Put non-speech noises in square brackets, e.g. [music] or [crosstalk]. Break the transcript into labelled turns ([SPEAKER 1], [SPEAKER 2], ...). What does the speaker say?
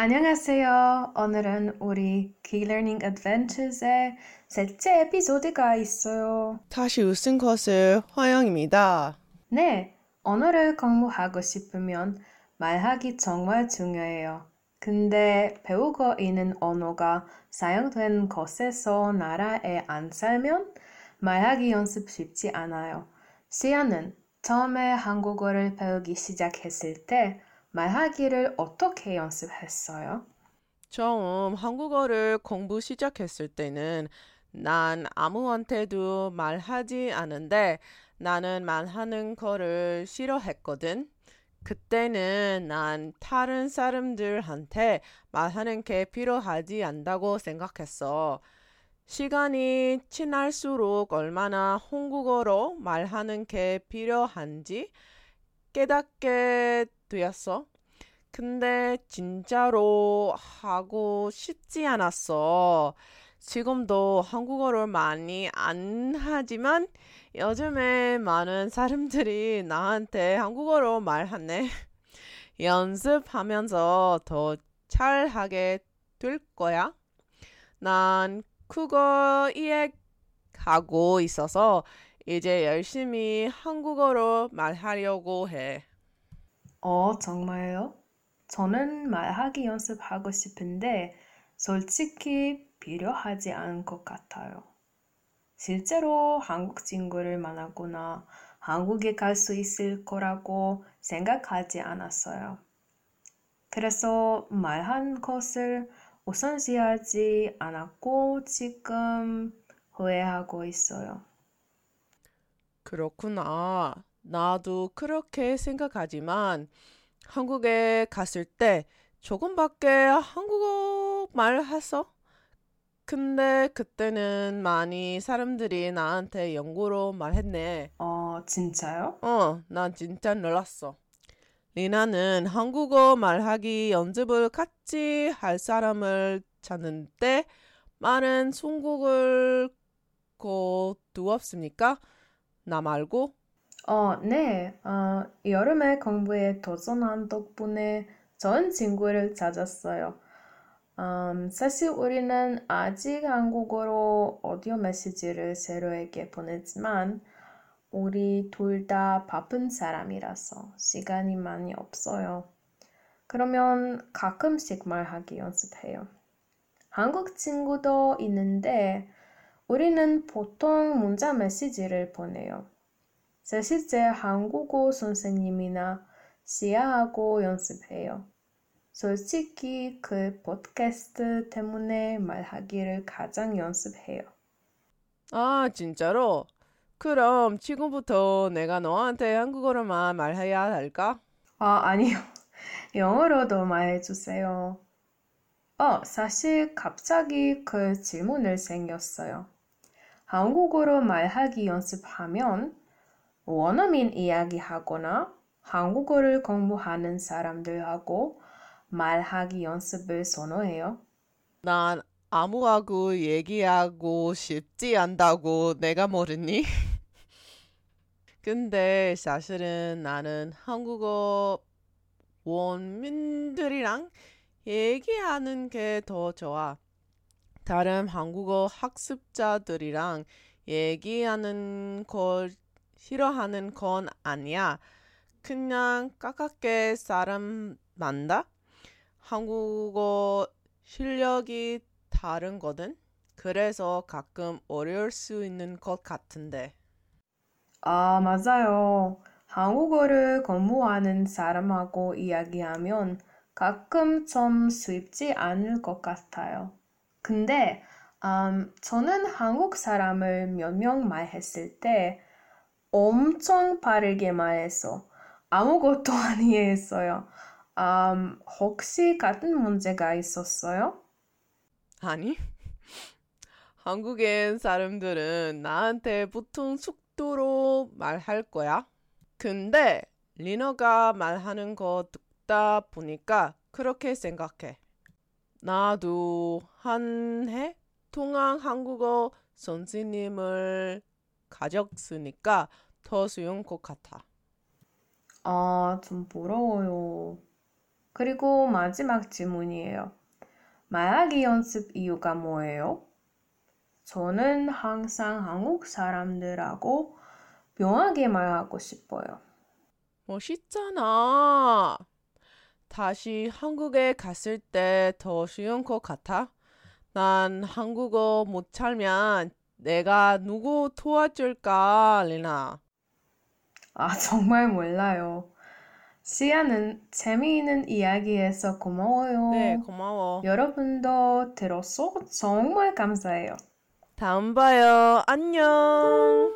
[SPEAKER 1] 안녕하세요. 오늘은 우리 Key Learning Adventures의 셋째 에피소드가 있어요.
[SPEAKER 2] 다시 웃은 것을 화영입니다.
[SPEAKER 1] 네, 언어를 공부하고 싶으면 말하기 정말 중요해요. 근데 배우고 있는 언어가 사용된 곳에서 나라에 안 살면 말하기 연습 쉽지 않아요. 시아는 처음에 한국어를 배우기 시작했을 때 말하기를 어떻게 연습했어요?
[SPEAKER 2] 처음 한국어를 공부 시작했을 때는 난 아무한테도 말하지 않은데 나는 말하는 거를 싫어했거든. 그때는 난 다른 사람들한테 말하는 게 필요하지 않다고 생각했어. 시간이 지날수록 얼마나 한국어로 말하는 게 필요한지 깨닫게 되었어. 근데 진짜로 하고 싶지 않았어. 지금도 한국어를 많이 안 하지만 요즘에 많은 사람들이 나한테 한국어로 말하네. [laughs] 연습하면서 더 잘하게 될 거야. 난 국어 이해하고 있어서 이제 열심히 한국어로 말하려고 해.
[SPEAKER 1] 어, 정말요? 저는 말하기 연습하고 싶은데 솔직히 필요하지 않은 것 같아요. 실제로 한국 친구를 만나거나 한국에 갈 수 있을 거라고 생각하지 않았어요. 그래서 말한 것을 우선시하지 않았고 지금 후회하고 있어요.
[SPEAKER 2] 그렇구나. 나도 그렇게 생각하지만 한국에 갔을 때 조금밖에 한국어 말했어. 근데 그때는 많이 사람들이 나한테 영어로 말했네.
[SPEAKER 1] 어, 진짜요?
[SPEAKER 2] 어, 난 진짜 놀랐어. 리나는 한국어 말하기 연습을 같이 할 사람을 찾는데 많은 선곡을 거두었습니까? 나 말고?
[SPEAKER 1] 어, 네. 어, 여름에 공부에 도전한 덕분에 좋은 친구를 찾았어요. 음, 사실 우리는 아직 한국어로 오디오 메시지를 세로에게 보냈지만 우리 둘 다 바쁜 사람이라서 시간이 많이 없어요. 그러면 가끔씩 말하기 연습해요. 한국 친구도 있는데 우리는 보통 문자 메시지를 보내요. 사실 제 한국어 선생님이나 시아하고 연습해요. 솔직히 그 팟캐스트 때문에 말하기를 가장 연습해요.
[SPEAKER 2] 아, 진짜로? 그럼 지금부터 내가 너한테 한국어로만 말해야 할까?
[SPEAKER 1] 아, 아니요. [laughs] 영어로도 말해주세요. 어, 사실 갑자기 그 질문을 생겼어요. 한국어로 말하기 연습하면 원어민 이야기하거나 한국어를 공부하는 사람들하고 말하기 연습을 선호해요.
[SPEAKER 2] 난 아무하고 얘기하고 싶지 않다고 내가 모르니? [laughs] 근데 사실은 나는 한국어 원민들이랑 얘기하는 게 더 좋아. 다른 한국어 학습자들이랑 얘기하는 걸 싫어하는 건 아니야. 그냥 가깝게 사람 만다? 한국어 실력이 다른 거든. 그래서 가끔 어려울 수 있는 것 같은데.
[SPEAKER 1] 아, 맞아요. 한국어를 공부하는 사람하고 이야기하면 가끔 좀 쉽지 않을 것 같아요. 근데 음, 저는 한국 사람을 몇 명 말했을 때 엄청 빠르게 말해서 아무것도 [laughs] 안 이해했어요. 음, 혹시 같은 문제가 있었어요?
[SPEAKER 2] 아니? 한국엔 사람들은 나한테 보통 속도로 말할 거야. 근데 리너가 말하는 거 듣다 보니까 그렇게 생각해. 나도 한 해 동안 한국어 선생님을 가졌으니까 더 쉬운 것 같아.
[SPEAKER 1] 아, 좀 부러워요. 그리고 마지막 질문이에요. 말하기 연습 이유가 뭐예요? 저는 항상 한국 사람들하고 묘하게 말하고 싶어요.
[SPEAKER 2] 멋있잖아. 다시 한국에 갔을 때 더 쉬운 것 같아? 난 한국어 못 살면 내가 누구 도와줄까, 리나?
[SPEAKER 1] 아, 정말 몰라요. 시아는 재미있는 이야기해서 고마워요.
[SPEAKER 2] 네, 고마워.
[SPEAKER 1] 여러분도 들어서 정말 감사해요.
[SPEAKER 2] 다음 봐요. 안녕.